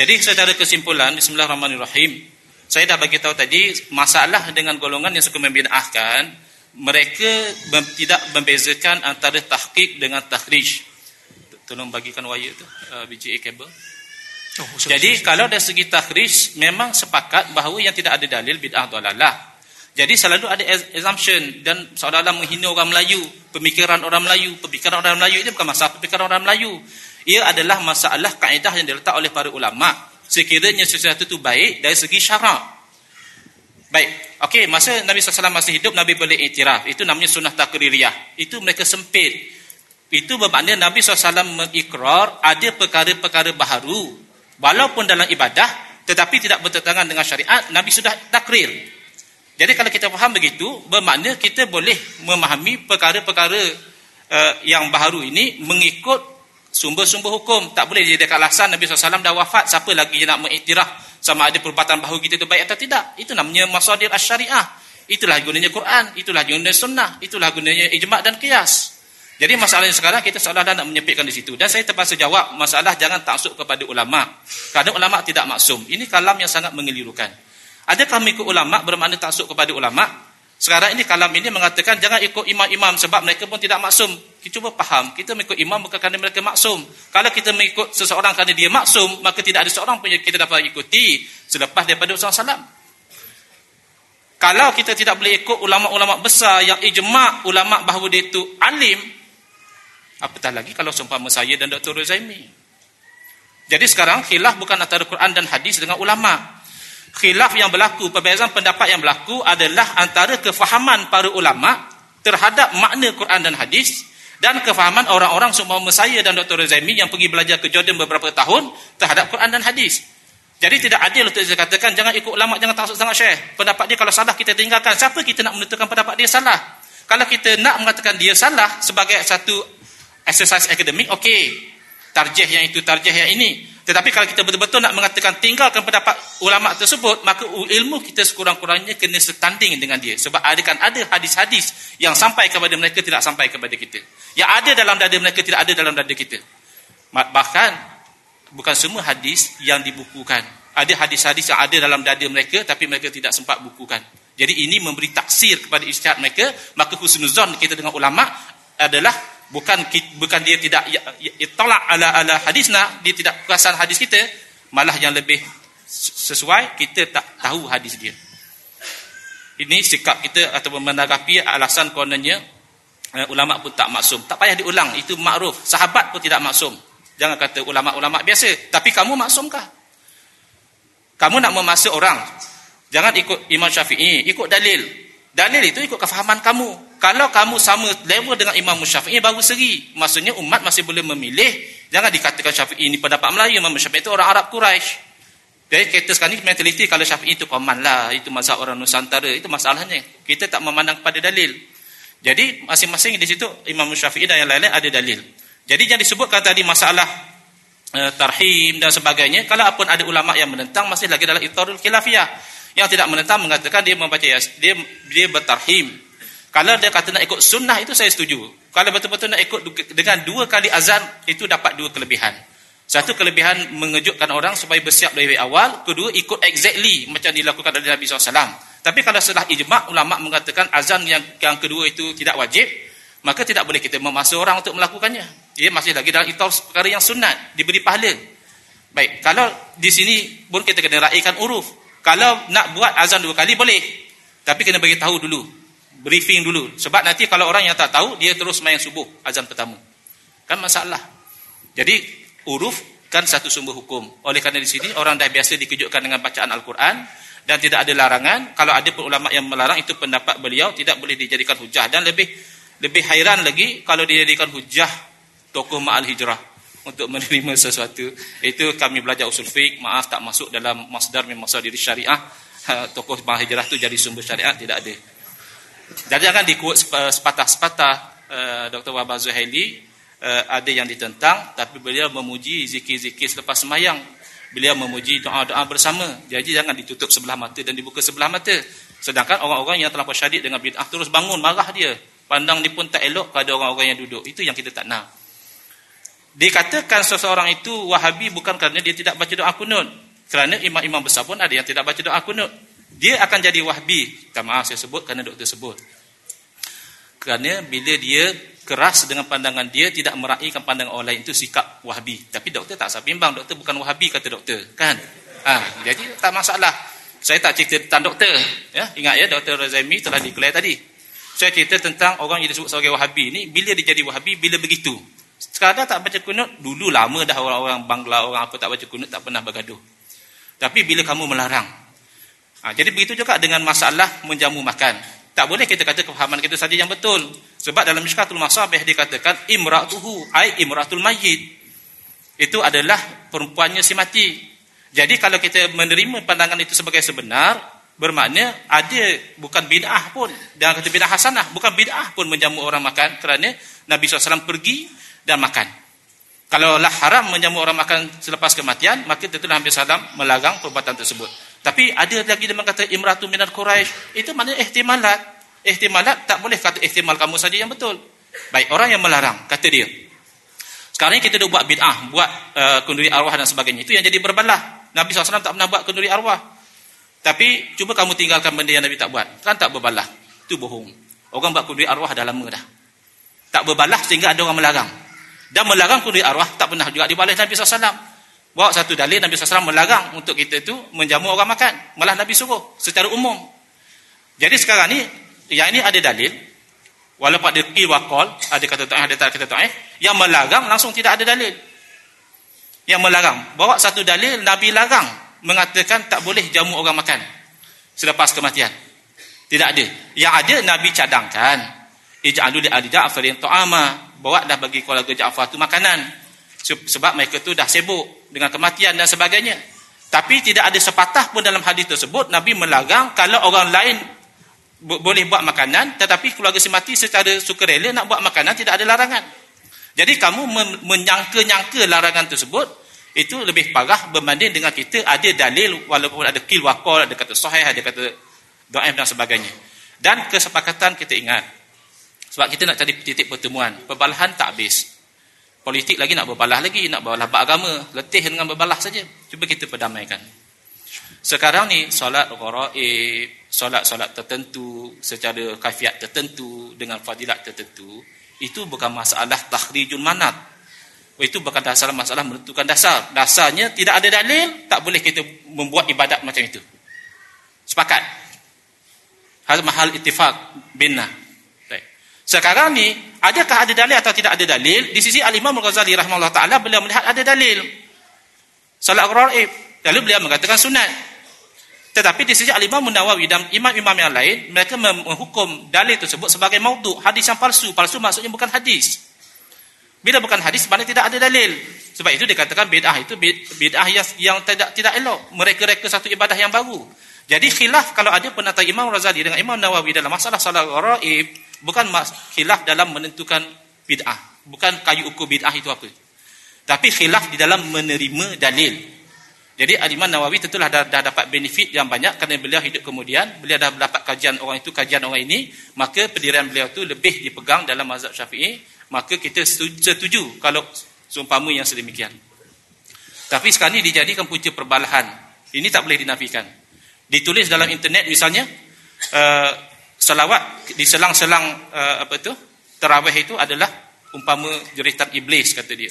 Jadi secara kesimpulan bismillahirrahmanirrahim saya dah bagi tahu tadi masalah dengan golongan yang suka membid'ahkan mereka tidak membezakan antara tahqiq dengan takhrij. Tolong bagikan wire tu uh, BGA kabel. Oh, Jadi kalau dari segi takhrij memang sepakat bahawa yang tidak ada dalil bid'ah dalalah. Jadi selalu ada assumption dan seolah-olah menghina orang Melayu, pemikiran orang Melayu, pemikiran orang Melayu ini bukan masalah pemikiran orang Melayu. Ia adalah masalah kaedah yang diletak oleh para ulama sekiranya sesuatu itu baik dari segi syarak. Baik. Okey, masa Nabi SAW masih hidup, Nabi boleh iktiraf. Itu namanya sunnah takririyah. Itu mereka sempit. Itu bermakna Nabi SAW mengikrar ada perkara-perkara baharu. Walaupun dalam ibadah, tetapi tidak bertentangan dengan syariat, Nabi sudah takrir. Jadi kalau kita faham begitu, bermakna kita boleh memahami perkara-perkara uh, yang baharu ini mengikut sumber-sumber hukum tak boleh jadi alasan Nabi SAW dah wafat siapa lagi nak mengiktiraf sama ada perbuatan bahu kita itu baik atau tidak? Itu namanya masadir as-syariah itulah gunanya Quran itulah gunanya sunnah itulah gunanya ijma' dan qiyas. Jadi masalah yang sekarang kita seolah dah nak menyepitkan di situ. Dan saya terpaksa jawab masalah jangan taksub kepada ulama. Kerana ulama tidak maksum. Ini kalam yang sangat mengelirukan. Adakah mengikut ulama bermakna taksub kepada ulama sekarang ini kalam ini mengatakan jangan ikut imam-imam sebab mereka pun tidak maksum. Kita cuba faham, kita mengikut imam bukan kerana mereka maksum. Kalau kita mengikut seseorang kerana dia maksum, maka tidak ada seorang pun yang kita dapat ikuti selepas daripada Rasulullah SAW. Kalau kita tidak boleh ikut ulama-ulama besar yang ijma' ulama' bahawa dia itu alim, apatah lagi kalau seumpama saya dan Dr. Rozaimi. Jadi sekarang khilaf bukan antara Quran dan hadis dengan ulama' khilaf yang berlaku, perbezaan pendapat yang berlaku adalah antara kefahaman para ulama terhadap makna Quran dan hadis dan kefahaman orang-orang semua saya dan Dr. Zaimi yang pergi belajar ke Jordan beberapa tahun terhadap Quran dan hadis. Jadi tidak adil untuk saya katakan jangan ikut ulama jangan taksub sangat syekh. Pendapat dia kalau salah kita tinggalkan. Siapa kita nak menentukan pendapat dia salah? Kalau kita nak mengatakan dia salah sebagai satu exercise akademik, okey. Tarjih yang itu, tarjih yang ini. Tetapi kalau kita betul-betul nak mengatakan tinggalkan pendapat ulama tersebut, maka ilmu kita sekurang-kurangnya kena setanding dengan dia. Sebab ada kan ada hadis-hadis yang sampai kepada mereka tidak sampai kepada kita. Yang ada dalam dada mereka tidak ada dalam dada kita. Bahkan bukan semua hadis yang dibukukan. Ada hadis-hadis yang ada dalam dada mereka tapi mereka tidak sempat bukukan. Jadi ini memberi taksir kepada istihad mereka, maka husnuzon kita dengan ulama adalah bukan bukan dia tidak ya, ya, tolak ala ala hadisna dia tidak perasan hadis kita malah yang lebih sesuai kita tak tahu hadis dia. Ini sikap kita atau menanggapi alasan kononnya uh, ulama pun tak maksum. Tak payah diulang itu makruf. Sahabat pun tidak maksum. Jangan kata ulama-ulama biasa tapi kamu maksumkah? Kamu nak memasuk orang. Jangan ikut Imam Syafi'i ikut dalil. Dalil itu ikut kefahaman kamu kalau kamu sama level dengan Imam Syafi'i baru seri. Maksudnya umat masih boleh memilih. Jangan dikatakan Syafi'i ini pendapat Melayu. Imam Syafi'i itu orang Arab Quraisy. Jadi kita sekarang ini mentaliti kalau Syafi'i itu koman lah. Itu mazhab orang Nusantara. Itu masalahnya. Kita tak memandang pada dalil. Jadi masing-masing di situ Imam Syafi'i dan yang lain-lain ada dalil. Jadi yang disebutkan tadi masalah uh, tarhim dan sebagainya. Kalau pun ada ulama yang menentang masih lagi dalam itarul khilafiyah. Yang tidak menentang mengatakan dia membaca dia dia bertarhim kalau dia kata nak ikut sunnah itu saya setuju. Kalau betul-betul nak ikut dengan dua kali azan itu dapat dua kelebihan. Satu kelebihan mengejutkan orang supaya bersiap dari awal. Kedua ikut exactly macam dilakukan oleh Nabi SAW. Tapi kalau setelah ijma' ulama mengatakan azan yang yang kedua itu tidak wajib. Maka tidak boleh kita memaksa orang untuk melakukannya. Dia masih lagi dalam itu perkara yang sunat. Diberi pahala. Baik. Kalau di sini pun kita kena raikan uruf. Kalau nak buat azan dua kali boleh. Tapi kena bagi tahu dulu briefing dulu. Sebab nanti kalau orang yang tak tahu dia terus main subuh azan pertama. Kan masalah. Jadi uruf kan satu sumber hukum. Oleh kerana di sini orang dah biasa dikejutkan dengan bacaan Al-Quran dan tidak ada larangan. Kalau ada pun ulama yang melarang itu pendapat beliau tidak boleh dijadikan hujah. Dan lebih lebih hairan lagi kalau dijadikan hujah tokoh ma'al hijrah untuk menerima sesuatu itu kami belajar usul fiqh maaf tak masuk dalam masdar min masadir syariah. Ha, tokoh ma'al hijrah tu jadi sumber syariat tidak ada jadi jangan dikuat sepatah-sepatah uh, Dr. Wabah Zuhaili uh, ada yang ditentang tapi beliau memuji zikir-zikir selepas semayang. Beliau memuji doa-doa bersama. Jadi jangan ditutup sebelah mata dan dibuka sebelah mata. Sedangkan orang-orang yang telah syadid dengan bid'ah terus bangun marah dia. Pandang dia pun tak elok pada orang-orang yang duduk. Itu yang kita tak nak. Dikatakan seseorang itu wahabi bukan kerana dia tidak baca doa kunut. Kerana imam-imam besar pun ada yang tidak baca doa kunut. Dia akan jadi wahabi. Tak maaf saya sebut kerana doktor sebut. Kerana bila dia keras dengan pandangan dia tidak meraihkan pandangan orang lain itu sikap wahabi. Tapi doktor tak salah bimbang. Doktor bukan wahabi kata doktor. Kan? Ha, jadi tak masalah. Saya tak cerita tentang doktor. Ya, ingat ya Dr. Razami telah declare tadi. Saya cerita tentang orang yang disebut sebagai wahabi ni bila dia jadi wahabi bila begitu. Sekarang tak baca kunut, dulu lama dah orang-orang Bangla, orang apa tak baca kunut, tak pernah bergaduh. Tapi bila kamu melarang. Ha, jadi begitu juga dengan masalah menjamu makan. Tak boleh kita kata kefahaman kita saja yang betul. Sebab dalam Mishkatul Masabih dikatakan, Imra'atuhu, ay imra'atul mayyid. Itu adalah perempuannya si mati. Jadi kalau kita menerima pandangan itu sebagai sebenar, bermakna ada bukan bid'ah pun. Dan kata bid'ah hasanah, bukan bid'ah pun menjamu orang makan kerana Nabi SAW pergi dan makan. Kalau lah haram menjamu orang makan selepas kematian, maka tentulah Nabi Salam melarang perbuatan tersebut. Tapi ada lagi dia kata imratu minat Quraisy, itu maknanya ihtimalat. Ihtimalat tak boleh kata ihtimal kamu saja yang betul. Baik, orang yang melarang, kata dia. Sekarang kita dah buat bid'ah, buat uh, kunduri arwah dan sebagainya. Itu yang jadi berbalah. Nabi SAW tak pernah buat kunduri arwah. Tapi cuba kamu tinggalkan benda yang Nabi tak buat. Kan tak berbalah. Itu bohong. Orang buat kunduri arwah dah lama dah. Tak berbalah sehingga ada orang melarang. Dan melarang kunduri arwah tak pernah juga dibalas Nabi SAW. Bawa satu dalil Nabi SAW melarang untuk kita itu menjamu orang makan. Malah Nabi suruh secara umum. Jadi sekarang ni, yang ini ada dalil. Walaupun ada qil wa qal, ada kata ta'ih, ada kata ta'ih. Yang melarang langsung tidak ada dalil. Yang melarang. Bawa satu dalil, Nabi larang. Mengatakan tak boleh jamu orang makan. Selepas kematian. Tidak ada. Yang ada, Nabi cadangkan. Ija'alu li ali ja'farin ta'ama bawa dah bagi keluarga Ja'far tu makanan sebab mereka tu dah sibuk dengan kematian dan sebagainya tapi tidak ada sepatah pun dalam hadis tersebut Nabi melarang kalau orang lain boleh buat makanan tetapi keluarga si mati secara sukarela nak buat makanan tidak ada larangan jadi kamu menyangka-nyangka larangan tersebut itu lebih parah berbanding dengan kita ada dalil walaupun ada kil wakol ada kata sahih ada kata do'aif dan sebagainya dan kesepakatan kita ingat sebab kita nak cari titik pertemuan. Perbalahan tak habis. Politik lagi nak berbalah lagi. Nak berbalah beragama. Letih dengan berbalah saja. Cuba kita perdamaikan. Sekarang ni solat gharaib, solat-solat tertentu secara kafiat tertentu dengan fadilat tertentu, itu bukan masalah takhrijul manat. Itu bukan dasar masalah menentukan dasar. Dasarnya tidak ada dalil, tak boleh kita membuat ibadat macam itu. Sepakat. Hal mahal ittifaq binnah. Sekarang ni, adakah ada dalil atau tidak ada dalil? Di sisi Al-Imam Al-Ghazali rahimahullah ta'ala, beliau melihat ada dalil. Salat Qur'ib. Lalu beliau mengatakan sunat. Tetapi di sisi Al-Imam Nawawi dan imam-imam yang lain, mereka menghukum dalil tersebut sebagai maudhu, hadis yang palsu. Palsu maksudnya bukan hadis. Bila bukan hadis, mana tidak ada dalil. Sebab itu dikatakan bid'ah itu bid'ah yang, yang tidak tidak elok. Mereka-reka satu ibadah yang baru. Jadi khilaf kalau ada penata Imam Razali dengan Imam Nawawi dalam masalah salat Qur'ib, bukan khilaf dalam menentukan bid'ah. Bukan kayu ukur bid'ah itu apa. Tapi khilaf di dalam menerima dalil. Jadi Al-Imam Nawawi tentulah dah, dah dapat benefit yang banyak kerana beliau hidup kemudian. Beliau dah dapat kajian orang itu kajian orang ini. Maka pendirian beliau itu lebih dipegang dalam mazhab syafi'i. Maka kita setuju kalau seumpama yang sedemikian. Tapi sekarang ini dijadikan punca perbalahan. Ini tak boleh dinafikan ditulis dalam internet misalnya uh, salawat di selang-selang uh, apa tu tarawih itu adalah umpama jeritan iblis kata dia.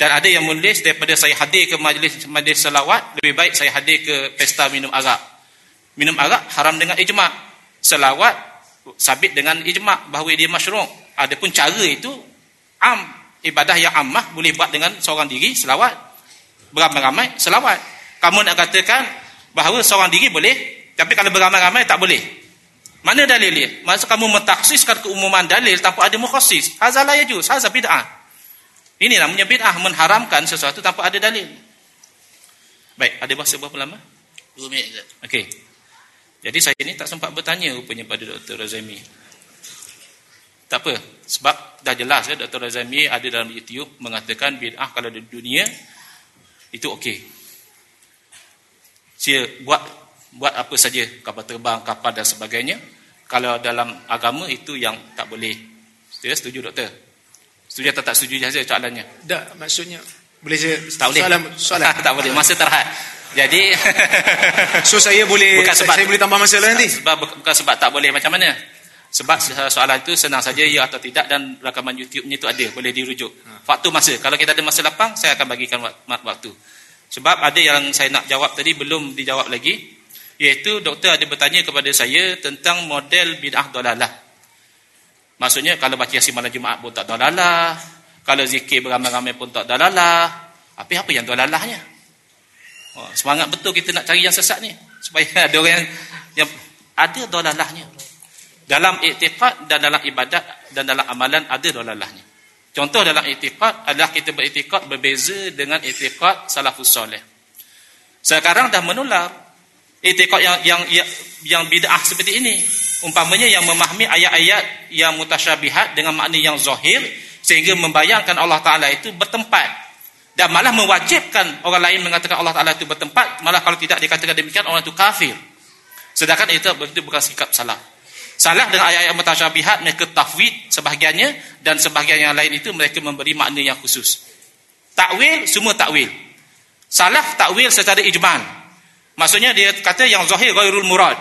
Dan ada yang menulis daripada saya hadir ke majlis majlis salawat lebih baik saya hadir ke pesta minum arak. Minum arak haram dengan ijma. Salawat sabit dengan ijma bahawa dia masyru' adapun cara itu am ibadah yang ammah boleh buat dengan seorang diri selawat. Beramai-ramai selawat. Kamu nak katakan bahawa seorang diri boleh tapi kalau beramai-ramai tak boleh mana dalil dia? Maksud kamu mentaksiskan keumuman dalil tanpa ada mukhasis. Hazal la yajuz, hazal bid'ah. Ini namanya bid'ah mengharamkan sesuatu tanpa ada dalil. Baik, ada masa berapa lama? Dua minit. Okey. Jadi saya ini tak sempat bertanya rupanya pada Dr. Razami. Tak apa, sebab dah jelas ya Dr. Razami ada dalam YouTube mengatakan bid'ah kalau di dunia itu okey. Saya buat buat apa saja kapal terbang, kapal dan sebagainya. Kalau dalam agama itu yang tak boleh. Saya setuju doktor. Setuju atau tak setuju saja soalannya? Tak, maksudnya boleh saya tak boleh. soalan soalan tak boleh masa terhad. Jadi so saya boleh bukan sebab saya boleh tambah masa nanti. Sebab bukan sebab tak boleh macam mana? Sebab soalan itu senang saja ya atau tidak dan rakaman YouTube-nya itu ada boleh dirujuk. Waktu masa kalau kita ada masa lapang saya akan bagikan waktu. Sebab ada yang saya nak jawab tadi belum dijawab lagi iaitu doktor ada bertanya kepada saya tentang model bid'ah dalalah. Maksudnya kalau baca yasin malam Jumaat pun tak dalalah, kalau zikir beramai-ramai pun tak dalalah. Tapi apa yang dalalahnya? Oh, semangat betul kita nak cari yang sesat ni supaya ada orang yang, yang ada dalalahnya. Dalam iktiqad dan dalam ibadat dan dalam amalan ada dalalahnya. Contoh dalam i'tiqad adalah kita beriktikad berbeza dengan i'tiqad salafus soleh. Sekarang dah menular i'tiqad yang yang yang, yang bid'ah seperti ini. Umpamanya yang memahami ayat-ayat yang mutasyabihat dengan makna yang zahir sehingga membayangkan Allah Taala itu bertempat dan malah mewajibkan orang lain mengatakan Allah Taala itu bertempat, malah kalau tidak dikatakan demikian orang itu kafir. Sedangkan itu bukan sikap salah. Salah dengan ayat-ayat mutasyabihat mereka tafwid sebahagiannya dan sebahagian yang lain itu mereka memberi makna yang khusus. Takwil semua takwil. Salah takwil secara ijmal. Maksudnya dia kata yang zahir ghairul murad.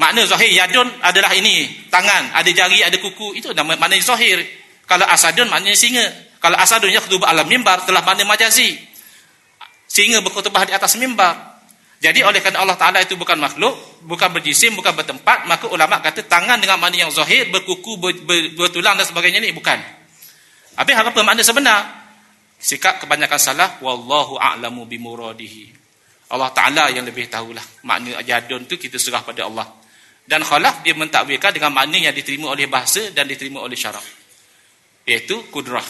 Makna zahir yadun adalah ini, tangan, ada jari, ada kuku, itu nama makna zahir. Kalau asadun maknanya singa. Kalau asadun yakhdub alam mimbar telah makna majazi. Singa berkhutbah di atas mimbar. Jadi oleh kerana Allah Ta'ala itu bukan makhluk, bukan berjisim, bukan bertempat, maka ulama kata tangan dengan makna yang zahir, berkuku, ber, ber, bertulang dan sebagainya ini bukan. Habis apa makna sebenar? Sikap kebanyakan salah, Wallahu a'lamu bimuradihi. Allah Ta'ala yang lebih tahulah. Makna jadun itu kita serah pada Allah. Dan khalaf dia mentakwilkan dengan makna yang diterima oleh bahasa dan diterima oleh syarak. Iaitu kudrah.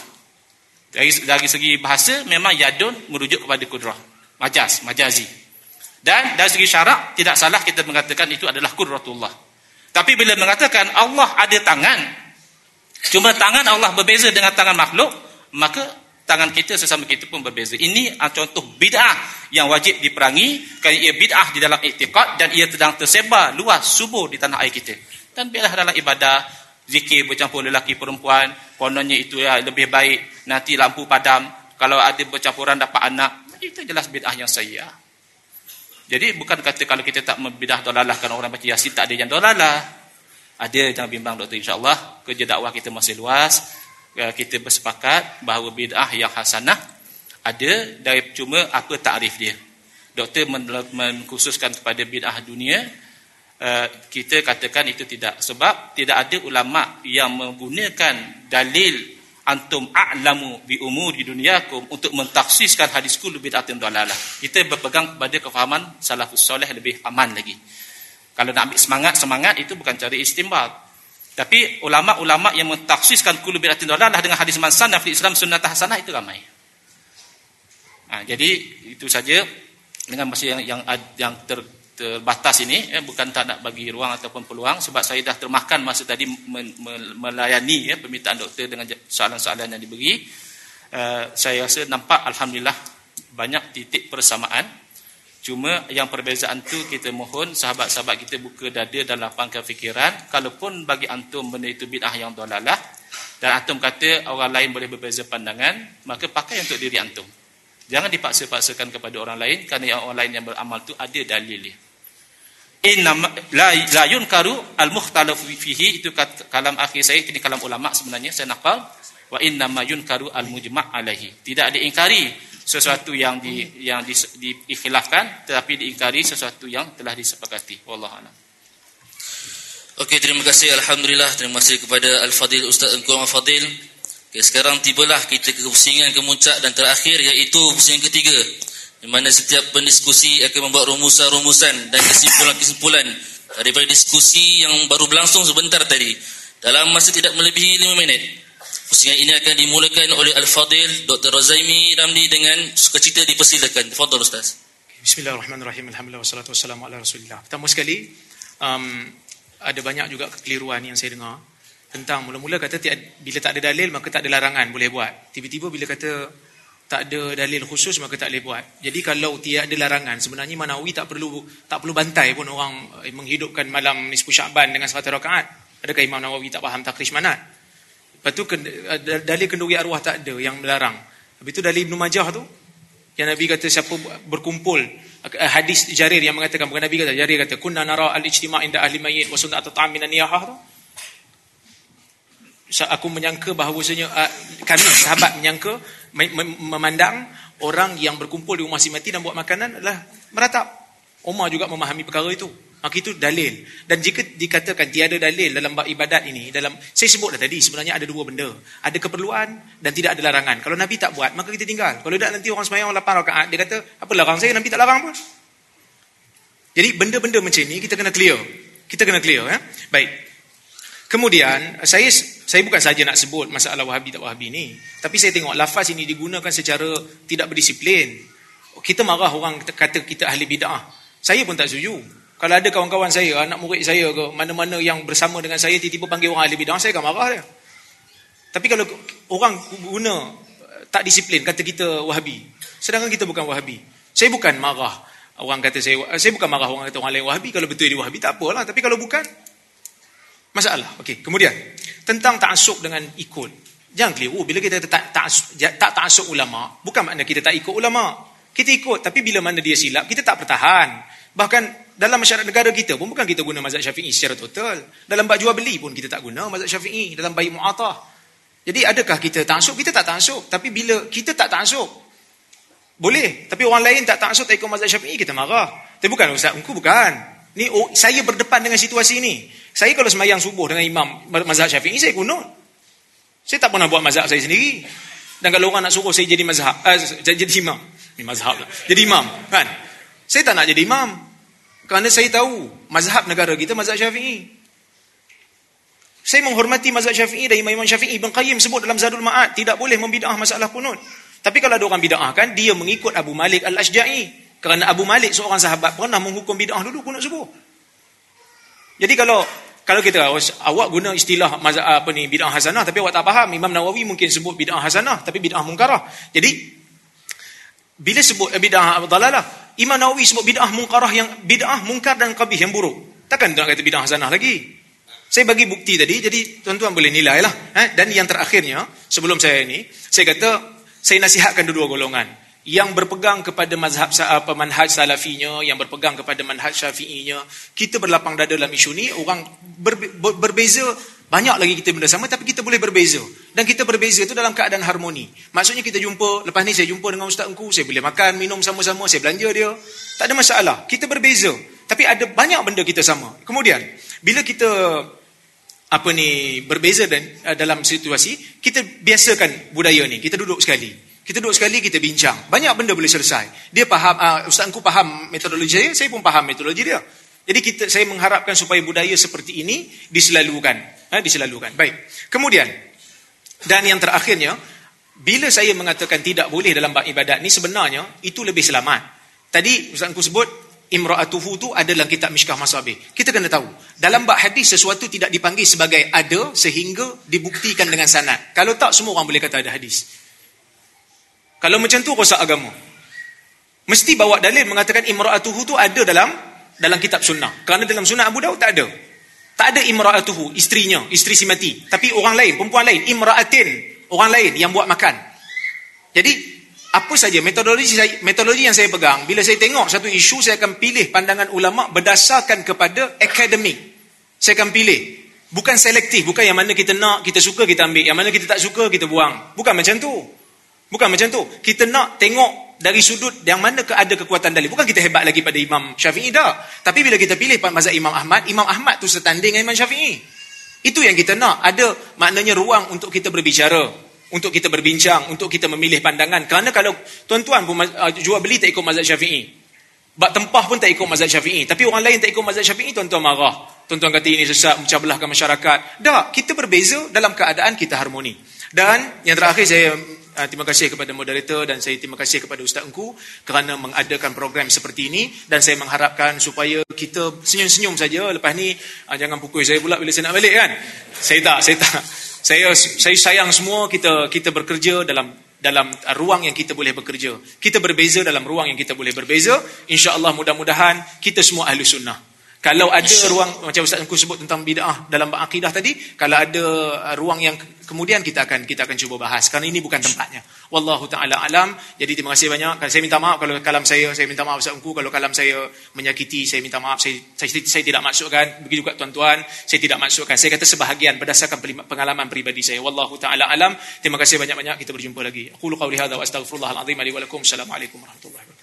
Dari, dari segi bahasa, memang yadun merujuk kepada kudrah. Majaz, majazi. Dan dari segi syarak tidak salah kita mengatakan itu adalah qudratullah. Tapi bila mengatakan Allah ada tangan, cuma tangan Allah berbeza dengan tangan makhluk, maka tangan kita sesama kita pun berbeza. Ini contoh bid'ah yang wajib diperangi kerana ia bid'ah di dalam i'tiqad dan ia sedang tersebar luas subur di tanah air kita. Dan biarlah dalam ibadah zikir bercampur lelaki perempuan, kononnya itu ya lebih baik nanti lampu padam kalau ada bercampuran dapat anak, itu jelas bid'ah yang sayyi'ah. Jadi bukan kata kalau kita tak membidah dolalah kerana orang baca yasin tak ada yang dolalah. Ada jangan bimbang doktor insyaAllah. Kerja dakwah kita masih luas. Eh, kita bersepakat bahawa bid'ah yang hasanah ada dari cuma apa takrif dia. Doktor mengkhususkan kepada bid'ah dunia. Eh, kita katakan itu tidak. Sebab tidak ada ulama yang menggunakan dalil antum a'lamu bi umuri dunyakum untuk mentaksiskan hadis kullu bid'atin dalalah. Kita berpegang kepada kefahaman salafus soleh lebih aman lagi. Kalau nak ambil semangat, semangat itu bukan cari istimbat. Tapi ulama-ulama yang mentaksiskan kullu bid'atin dalalah dengan hadis mansan dan Islam sunnah hasanah itu ramai. Ha, jadi itu saja dengan masa yang yang yang ter, terbatas ini eh, bukan tak nak bagi ruang ataupun peluang sebab saya dah termakan masa tadi melayani ya permintaan doktor dengan soalan-soalan yang diberi. Uh, saya rasa nampak alhamdulillah banyak titik persamaan. Cuma yang perbezaan tu kita mohon sahabat-sahabat kita buka dada dan lapangkan fikiran. Kalaupun bagi antum benda itu bid'ah yang dolalah dan antum kata orang lain boleh berbeza pandangan maka pakai untuk diri antum Jangan dipaksa-paksakan kepada orang lain kerana yang orang lain yang beramal tu ada dalil dia. Inna la yunkaru al-mukhtalaf fihi itu kalam akhir saya ini kalam ulama sebenarnya saya nakal wa inna ma yunkaru al-mujma' alaihi. Tidak diingkari sesuatu yang di yang di, diikhtilafkan tetapi diingkari sesuatu yang telah disepakati. Wallahu a'lam. Okey, terima kasih alhamdulillah terima kasih kepada al-fadil Ustaz Engkau Al-Fadil. Okay, sekarang tibalah kita ke pusingan kemuncak dan terakhir iaitu pusingan ketiga. Di mana setiap pendiskusi akan membuat rumusan-rumusan dan kesimpulan-kesimpulan daripada diskusi yang baru berlangsung sebentar tadi. Dalam masa tidak melebihi lima minit. Pusingan ini akan dimulakan oleh Al-Fadil Dr. Razaimi Ramli dengan sukacita dipersilakan. Fadol Ustaz. Bismillahirrahmanirrahim. Alhamdulillah wassalatu wassalamu ala Rasulillah. Pertama sekali, um, ada banyak juga kekeliruan yang saya dengar tentang mula-mula kata bila tak ada dalil maka tak ada larangan boleh buat. Tiba-tiba bila kata tak ada dalil khusus maka tak boleh buat. Jadi kalau tiada ada larangan sebenarnya Manawi tak perlu tak perlu bantai pun orang eh, menghidupkan malam nisfu Syaban dengan 100 rakaat. Adakah Imam Nawawi tak faham takrish manat? Lepas tu dalil kenduri arwah tak ada yang melarang. Habis tu dalil Ibn Majah tu yang Nabi kata siapa berkumpul eh, hadis Jarir yang mengatakan bukan Nabi kata Jarir kata kunna nara al-ijtima' inda ahli mayyit wa sunnat ta'am minan niyahah tu aku menyangka bahawasanya uh, kami sahabat menyangka memandang orang yang berkumpul di rumah si mati dan buat makanan adalah meratap Umar juga memahami perkara itu Maka itu dalil. Dan jika dikatakan tiada dalil dalam bab ibadat ini, dalam saya sebut dah tadi, sebenarnya ada dua benda. Ada keperluan dan tidak ada larangan. Kalau Nabi tak buat, maka kita tinggal. Kalau tidak nanti orang semayang 8 rakaat, dia kata, apa larang saya, Nabi tak larang pun. Jadi benda-benda macam ini kita kena clear. Kita kena clear. Ya? Baik. Kemudian, saya saya bukan saja nak sebut masalah wahabi tak wahabi ni. Tapi saya tengok lafaz ini digunakan secara tidak berdisiplin. Kita marah orang kata kita ahli bid'ah. Saya pun tak setuju. Kalau ada kawan-kawan saya, anak murid saya ke, mana-mana yang bersama dengan saya, tiba-tiba panggil orang ahli bidang, saya akan marah dia. Tapi kalau orang guna tak disiplin, kata kita wahabi. Sedangkan kita bukan wahabi. Saya bukan marah orang kata saya, saya bukan marah orang kata orang lain wahabi. Kalau betul dia wahabi, tak apalah. Tapi kalau bukan, masalah. Okey, kemudian, tentang ta'asuk dengan ikut. Jangan keliru, bila kita tak ta'asuk tak, tak ulama, bukan makna kita tak ikut ulama. Kita ikut, tapi bila mana dia silap, kita tak bertahan. Bahkan dalam masyarakat negara kita pun bukan kita guna mazhab syafi'i secara total. Dalam bab jual beli pun kita tak guna mazhab syafi'i. Dalam bayi mu'atah. Jadi adakah kita taksub? Kita tak taksub. Tapi bila kita tak taksub, boleh. Tapi orang lain tak taksub, tak ikut mazhab syafi'i, kita marah. Tapi bukan Ustaz, engkau bukan. Ni oh, saya berdepan dengan situasi ini. Saya kalau semayang subuh dengan imam mazhab syafi'i, saya kunut. Saya tak pernah buat mazhab saya sendiri. Dan kalau orang nak suruh saya jadi mazhab, uh, jadi imam. Ni mazhab lah. Jadi imam. Kan? Saya tak nak jadi imam. Kerana saya tahu mazhab negara kita mazhab Syafi'i. Saya menghormati mazhab Syafi'i dan Imam Syafi'i Ibn Qayyim sebut dalam Zadul Ma'ad tidak boleh membidah masalah kunut. Tapi kalau ada orang bid'ahkan dia mengikut Abu Malik Al-Asja'i kerana Abu Malik seorang sahabat pernah menghukum bid'ah dulu kunut subuh. Jadi kalau kalau kita awak guna istilah apa ni bid'ah hasanah tapi awak tak faham Imam Nawawi mungkin sebut bid'ah hasanah tapi bid'ah mungkarah. Jadi bila sebut eh, bid'ah dalalah, Imam Nawawi sebut bid'ah munkarah yang bid'ah mungkar dan qabih yang buruk. Takkan nak kata bid'ah hasanah lagi. Saya bagi bukti tadi, jadi tuan-tuan boleh nilai lah. Eh? Dan yang terakhirnya, sebelum saya ini, saya kata, saya nasihatkan dua golongan. Yang berpegang kepada mazhab apa, manhaj salafinya, yang berpegang kepada manhaj syafi'inya. Kita berlapang dada dalam isu ni, orang ber, ber, berbeza banyak lagi kita benda sama tapi kita boleh berbeza. Dan kita berbeza itu dalam keadaan harmoni. Maksudnya kita jumpa, lepas ni saya jumpa dengan Ustaz Engku, saya boleh makan, minum sama-sama, saya belanja dia. Tak ada masalah. Kita berbeza. Tapi ada banyak benda kita sama. Kemudian, bila kita apa ni berbeza dan uh, dalam situasi, kita biasakan budaya ni. Kita duduk sekali. Kita duduk sekali, kita bincang. Banyak benda boleh selesai. Dia faham, uh, Ustaz faham metodologi saya, saya pun faham metodologi dia. Jadi kita saya mengharapkan supaya budaya seperti ini diselalukan, ha, diselalukan. Baik. Kemudian dan yang terakhirnya, bila saya mengatakan tidak boleh dalam bab ibadat ni sebenarnya itu lebih selamat. Tadi Ustaz sebut imra'atuhu tu ada dalam kitab Mishkah Masabih. Kita kena tahu, dalam bab hadis sesuatu tidak dipanggil sebagai ada sehingga dibuktikan dengan sanad. Kalau tak semua orang boleh kata ada hadis. Kalau macam tu rosak agama. Mesti bawa dalil mengatakan imra'atuhu tu ada dalam dalam kitab sunnah. Kerana dalam sunnah Abu Daud tak ada. Tak ada imra'atuhu, istrinya, isteri si mati. Tapi orang lain, perempuan lain, imra'atin, orang lain yang buat makan. Jadi, apa saja metodologi saya, metodologi yang saya pegang, bila saya tengok satu isu, saya akan pilih pandangan ulama berdasarkan kepada akademik. Saya akan pilih. Bukan selektif, bukan yang mana kita nak, kita suka, kita ambil. Yang mana kita tak suka, kita buang. Bukan macam tu. Bukan macam tu. Kita nak tengok dari sudut yang mana ada kekuatan dalil. Bukan kita hebat lagi pada Imam Syafi'i dah. Tapi bila kita pilih mazhab Imam Ahmad, Imam Ahmad tu setanding dengan Imam Syafi'i. Itu yang kita nak. Ada maknanya ruang untuk kita berbicara. Untuk kita berbincang. Untuk kita memilih pandangan. Kerana kalau tuan-tuan pun uh, jual beli tak ikut mazhab Syafi'i. Bak tempah pun tak ikut mazhab Syafi'i. Tapi orang lain tak ikut mazhab Syafi'i, tuan-tuan marah. Tuan-tuan kata ini sesat, mencah belahkan masyarakat. Tak, kita berbeza dalam keadaan kita harmoni. Dan yang terakhir saya uh, terima kasih kepada moderator dan saya terima kasih kepada Ustaz Engku kerana mengadakan program seperti ini. Dan saya mengharapkan supaya kita senyum-senyum saja. Lepas ni uh, jangan pukul saya pula bila saya nak balik kan? Saya tak saya tak. Saya saya sayang semua kita kita bekerja dalam dalam ruang yang kita boleh bekerja. Kita berbeza dalam ruang yang kita boleh berbeza. Insyaallah mudah-mudahan kita semua ahli sunnah Kalau ada ruang macam Ustaz Engku sebut tentang bid'ah dalam akidah tadi, kalau ada uh, ruang yang kemudian kita akan kita akan cuba bahas. Kerana ini bukan tempatnya. Wallahu taala alam. Jadi terima kasih banyak. Saya minta maaf kalau kalam saya saya minta maaf Ustaz Engku kalau kalam saya menyakiti, saya minta maaf. Saya saya, saya tidak masukkan. Begitu juga tuan-tuan, saya tidak masukkan. Saya kata sebahagian berdasarkan pengalaman pribadi saya. Wallahu taala alam. Terima kasih banyak-banyak. Kita berjumpa lagi. Aku qauli hadza wa astaghfirullah al-azim li wa lakum. Assalamualaikum warahmatullahi wabarakatuh.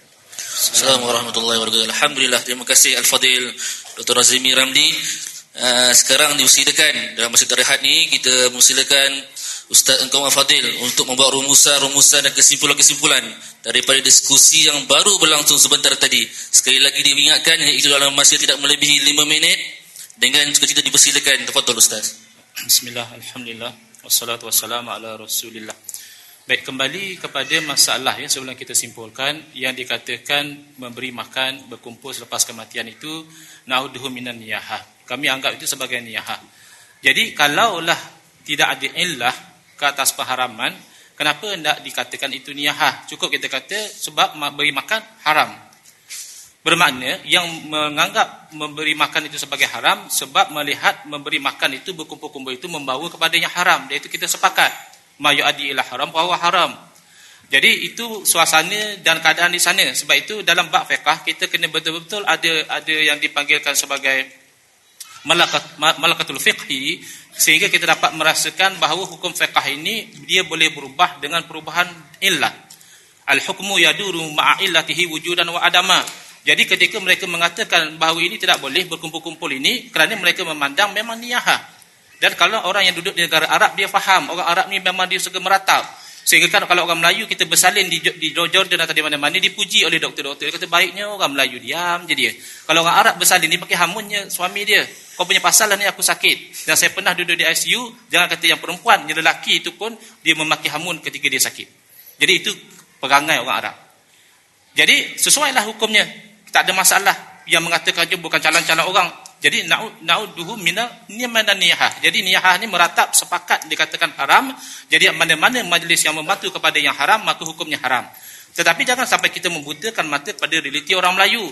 Assalamualaikum warahmatullahi wabarakatuh. Alhamdulillah, terima kasih Al-Fadil Dr. Azimi Ramli. Uh, sekarang diusilakan dalam masa terrehat ni kita musilakan Ustaz Engkau Al-Fadil untuk membuat rumusan-rumusan dan kesimpulan-kesimpulan daripada diskusi yang baru berlangsung sebentar tadi. Sekali lagi diingatkan itu dalam masa tidak melebihi 5 minit dengan kita dipersilakan. Tafadhol Ustaz. Bismillah, Alhamdulillah, wassalatu wassalamu ala Rasulillah. Baik kembali kepada masalah yang sebelum kita simpulkan yang dikatakan memberi makan berkumpul selepas kematian itu naudhu minan niyahah. Kami anggap itu sebagai niyahah. Jadi kalaulah tidak ada illah ke atas pengharaman, kenapa tidak dikatakan itu niyahah? Cukup kita kata sebab memberi makan haram. Bermakna yang menganggap memberi makan itu sebagai haram sebab melihat memberi makan itu berkumpul-kumpul itu membawa kepada yang haram. Dan itu kita sepakat ma yu'addi ila haram bahwa haram. Jadi itu suasana dan keadaan di sana. Sebab itu dalam bab fiqh kita kena betul-betul ada ada yang dipanggilkan sebagai malakat malakatul fiqhi sehingga kita dapat merasakan bahawa hukum fiqh ini dia boleh berubah dengan perubahan illah. Al hukmu yaduru ma'a illatihi wujudan wa adama. Jadi ketika mereka mengatakan bahawa ini tidak boleh berkumpul-kumpul ini kerana mereka memandang memang niyahah dan kalau orang yang duduk di negara Arab dia faham orang Arab ni memang dia suka meratap. Sehingga kan kalau orang Melayu kita bersalin di di Jordan atau di mana-mana dipuji oleh doktor-doktor dia kata baiknya orang Melayu diam je dia. Kalau orang Arab bersalin dia pakai hamunnya suami dia. Kau punya pasal lah ni aku sakit. Dan saya pernah duduk di ICU, jangan kata yang perempuan, yang lelaki itu pun dia memakai hamun ketika dia sakit. Jadi itu perangai orang Arab. Jadi sesuailah hukumnya. Tak ada masalah yang mengatakan je bukan calon-calon orang jadi na'uduhu mina niman dan niyahah. Jadi niyahah ni meratap sepakat dikatakan haram. Jadi mana-mana majlis yang membantu kepada yang haram, maka hukumnya haram. Tetapi jangan sampai kita membutakan mata pada realiti orang Melayu.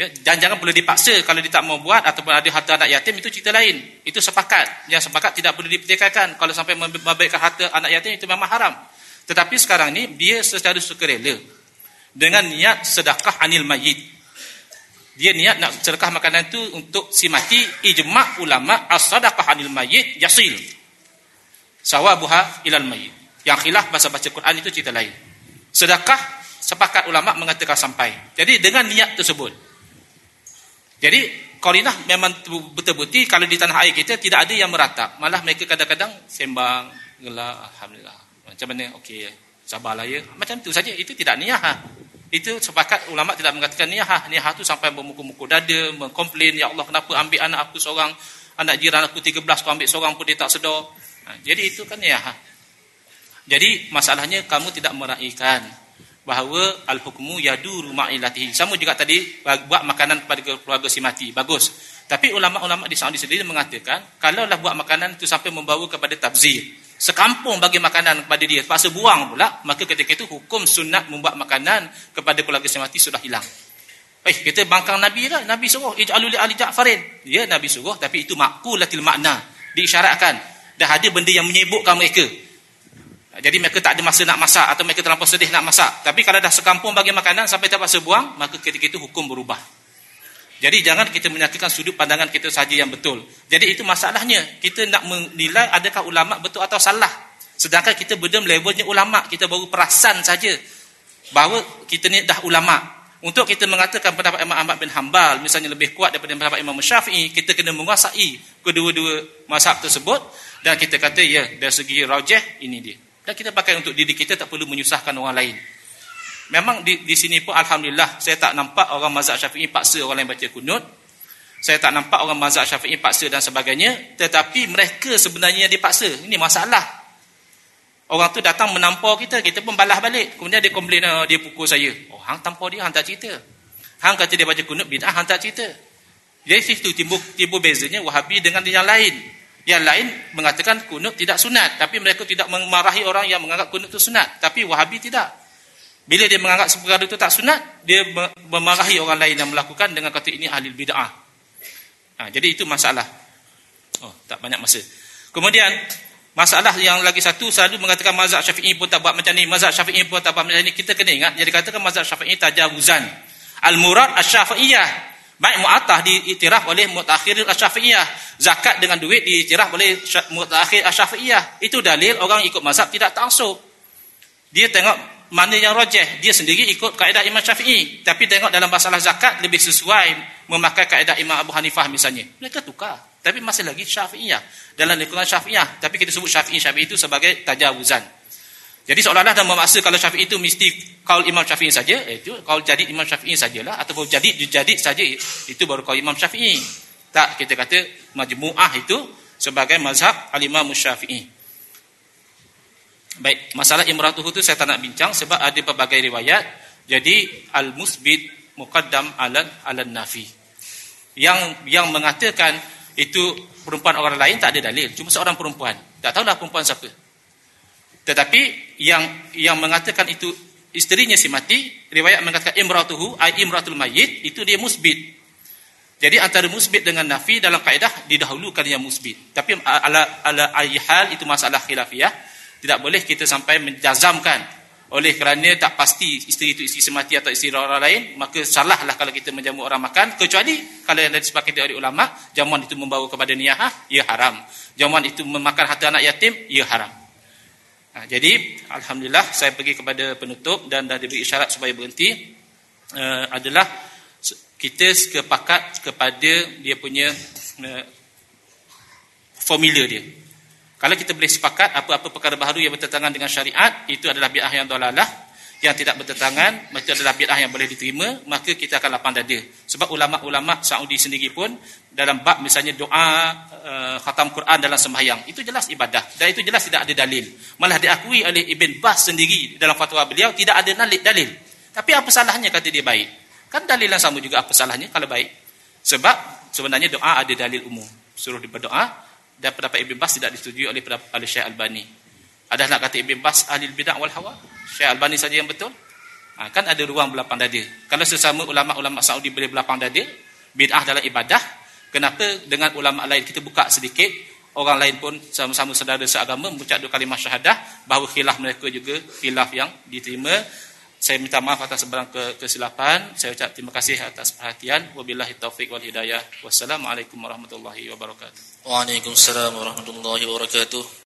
Ya, dan jangan perlu dipaksa kalau dia tak mau buat ataupun ada harta anak yatim itu cerita lain. Itu sepakat. Yang sepakat tidak perlu dipertikaikan. Kalau sampai membabaikan harta anak yatim itu memang haram. Tetapi sekarang ni dia secara sukarela. Dengan niat sedekah anil mayit dia niat nak sedekah makanan tu untuk si mati ijma' ulama as-sadaqah anil mayyit yasil. Sawabuha ilal mayyit. Yang khilaf bahasa baca Quran itu cerita lain. Sedekah sepakat ulama mengatakan sampai. Jadi dengan niat tersebut. Jadi qarinah memang betul-betul kalau di tanah air kita tidak ada yang meratap. Malah mereka kadang-kadang sembang gelak alhamdulillah. Macam mana? Okey sabarlah ya. Macam tu saja. Itu tidak niat ha? Itu sepakat ulama tidak mengatakan niyah. Niyah itu sampai bermuku-muku dada, mengkomplain, Ya Allah kenapa ambil anak aku seorang, anak jiran aku 13, kau ambil seorang pun dia tak sedar. Ha, jadi itu kan niyah. Jadi masalahnya kamu tidak meraihkan bahawa al-hukmu yaduru ma'ilatihi. Sama juga tadi buat makanan kepada keluarga si mati. Bagus. Tapi ulama-ulama di Saudi sendiri mengatakan, kalaulah buat makanan itu sampai membawa kepada tabzir sekampung bagi makanan kepada dia. Terpaksa buang pula maka ketika itu hukum sunat membuat makanan kepada keluarga yang mati sudah hilang. Eh kita bangkang nabi lah. Nabi suruh ij'alu li ali ja'farin. Ya nabi suruh tapi itu maqulatil makna. Diisyaratkan. Dah ada benda yang menyibukkan mereka. Jadi mereka tak ada masa nak masak atau mereka terlampau sedih nak masak. Tapi kalau dah sekampung bagi makanan sampai terpaksa buang maka ketika itu hukum berubah jadi jangan kita menyatakan sudut pandangan kita saja yang betul. Jadi itu masalahnya. Kita nak menilai adakah ulama betul atau salah. Sedangkan kita berdem levelnya ulama, kita baru perasan saja bahawa kita ni dah ulama. Untuk kita mengatakan pendapat Imam Ahmad bin Hanbal misalnya lebih kuat daripada pendapat Imam Syafi'i, kita kena menguasai kedua-dua mazhab tersebut dan kita kata ya dari segi rajih ini dia. Dan kita pakai untuk diri kita tak perlu menyusahkan orang lain. Memang di, di sini pun Alhamdulillah saya tak nampak orang mazhab syafi'i paksa orang lain baca kunut. Saya tak nampak orang mazhab syafi'i paksa dan sebagainya. Tetapi mereka sebenarnya dipaksa. Ini masalah. Orang tu datang menampar kita, kita pun balas balik. Kemudian dia komplain, oh, dia pukul saya. Oh, hang tampar dia, hang tak cerita. Hang kata dia baca kunut, bid'ah, hang tak cerita. Jadi situ timbul, timbul bezanya wahabi dengan yang lain. Yang lain mengatakan kunut tidak sunat. Tapi mereka tidak memarahi orang yang menganggap kunut itu sunat. Tapi wahabi tidak. Bila dia menganggap perkara itu tak sunat, dia memarahi orang lain yang melakukan dengan kata ini ahli bid'ah. Ha, jadi itu masalah. Oh, tak banyak masa. Kemudian masalah yang lagi satu selalu mengatakan mazhab Syafi'i pun tak buat macam ni, mazhab Syafi'i pun tak buat macam ni. Kita kena ingat jadi katakan mazhab Syafi'i tajawuzan. Al-murad asy-Syafi'iyah. Baik mu'attah diiktiraf oleh mutakhir asy-Syafi'iyah. Zakat dengan duit diiktiraf oleh mutakhir asy-Syafi'iyah. Itu dalil orang ikut mazhab tidak taksub. Dia tengok mana yang rojeh dia sendiri ikut kaedah Imam Syafi'i. Tapi tengok dalam masalah zakat lebih sesuai memakai kaedah Imam Abu Hanifah misalnya. Mereka tukar. Tapi masih lagi Syafi'iyah. Dalam lingkungan Syafi'iyah. Tapi kita sebut Syafi'i Syafi'i itu sebagai tajawuzan. Jadi seolah-olah dan memaksa kalau Syafi'i itu mesti kaul Imam Syafi'i saja eh, itu kaul jadi Imam Syafi'i sajalah. Ataupun jadi jadi saja itu baru kaul Imam Syafi'i. Tak kita kata majmu'ah itu sebagai mazhab al-Imam Syafi'i Baik, masalah imratuhu itu saya tak nak bincang sebab ada pelbagai riwayat. Jadi al-musbit muqaddam ala ala nafi. Yang yang mengatakan itu perempuan orang lain tak ada dalil, cuma seorang perempuan. Tak tahulah perempuan siapa. Tetapi yang yang mengatakan itu isterinya si mati, riwayat mengatakan imratuhu ai imratul mayyit itu dia musbit. Jadi antara musbit dengan nafi dalam kaedah didahulukan yang musbit. Tapi ala ala ayhal itu masalah khilafiyah. Tidak boleh kita sampai menjazamkan oleh kerana tak pasti isteri itu isteri semati atau isteri orang lain, maka salahlah kalau kita menjamu orang makan, kecuali kalau yang disepakati oleh ulama, jamuan itu membawa kepada niyahah, ia haram. Jamuan itu memakan harta anak yatim, ia haram. Nah, jadi, Alhamdulillah, saya pergi kepada penutup dan dah diberi isyarat supaya berhenti, uh, adalah kita sepakat kepada dia punya uh, formula dia. Kalau kita boleh sepakat apa-apa perkara baharu yang bertentangan dengan syariat, itu adalah bid'ah yang dolalah, yang tidak bertentangan, itu adalah bid'ah yang boleh diterima, maka kita akan lapang dada. Sebab ulama-ulama Saudi sendiri pun dalam bab misalnya doa uh, khatam Quran dalam sembahyang, itu jelas ibadah dan itu jelas tidak ada dalil. Malah diakui oleh Ibn Bas sendiri dalam fatwa beliau tidak ada dalil. Tapi apa salahnya kata dia baik? Kan dalil yang sama juga apa salahnya kalau baik? Sebab sebenarnya doa ada dalil umum. Suruh berdoa dan pendapat Ibn Bas tidak disetujui oleh oleh Syekh Albani. Ada nak kata Ibn Bas ahli bidah wal hawa? Syekh Albani saja yang betul? Ha, kan ada ruang belapang dada. Kalau sesama ulama-ulama Saudi boleh belapang dada, bid'ah dalam ibadah, kenapa dengan ulama lain kita buka sedikit, orang lain pun sama-sama saudara seagama mengucap dua kalimah syahadah, bahawa khilaf mereka juga khilaf yang diterima. Saya minta maaf atas sebarang kesilapan. Saya ucap terima kasih atas perhatian. Wabillahi taufiq wal hidayah. Wassalamualaikum warahmatullahi wabarakatuh. Waalaikumsalam warahmatullahi wabarakatuh.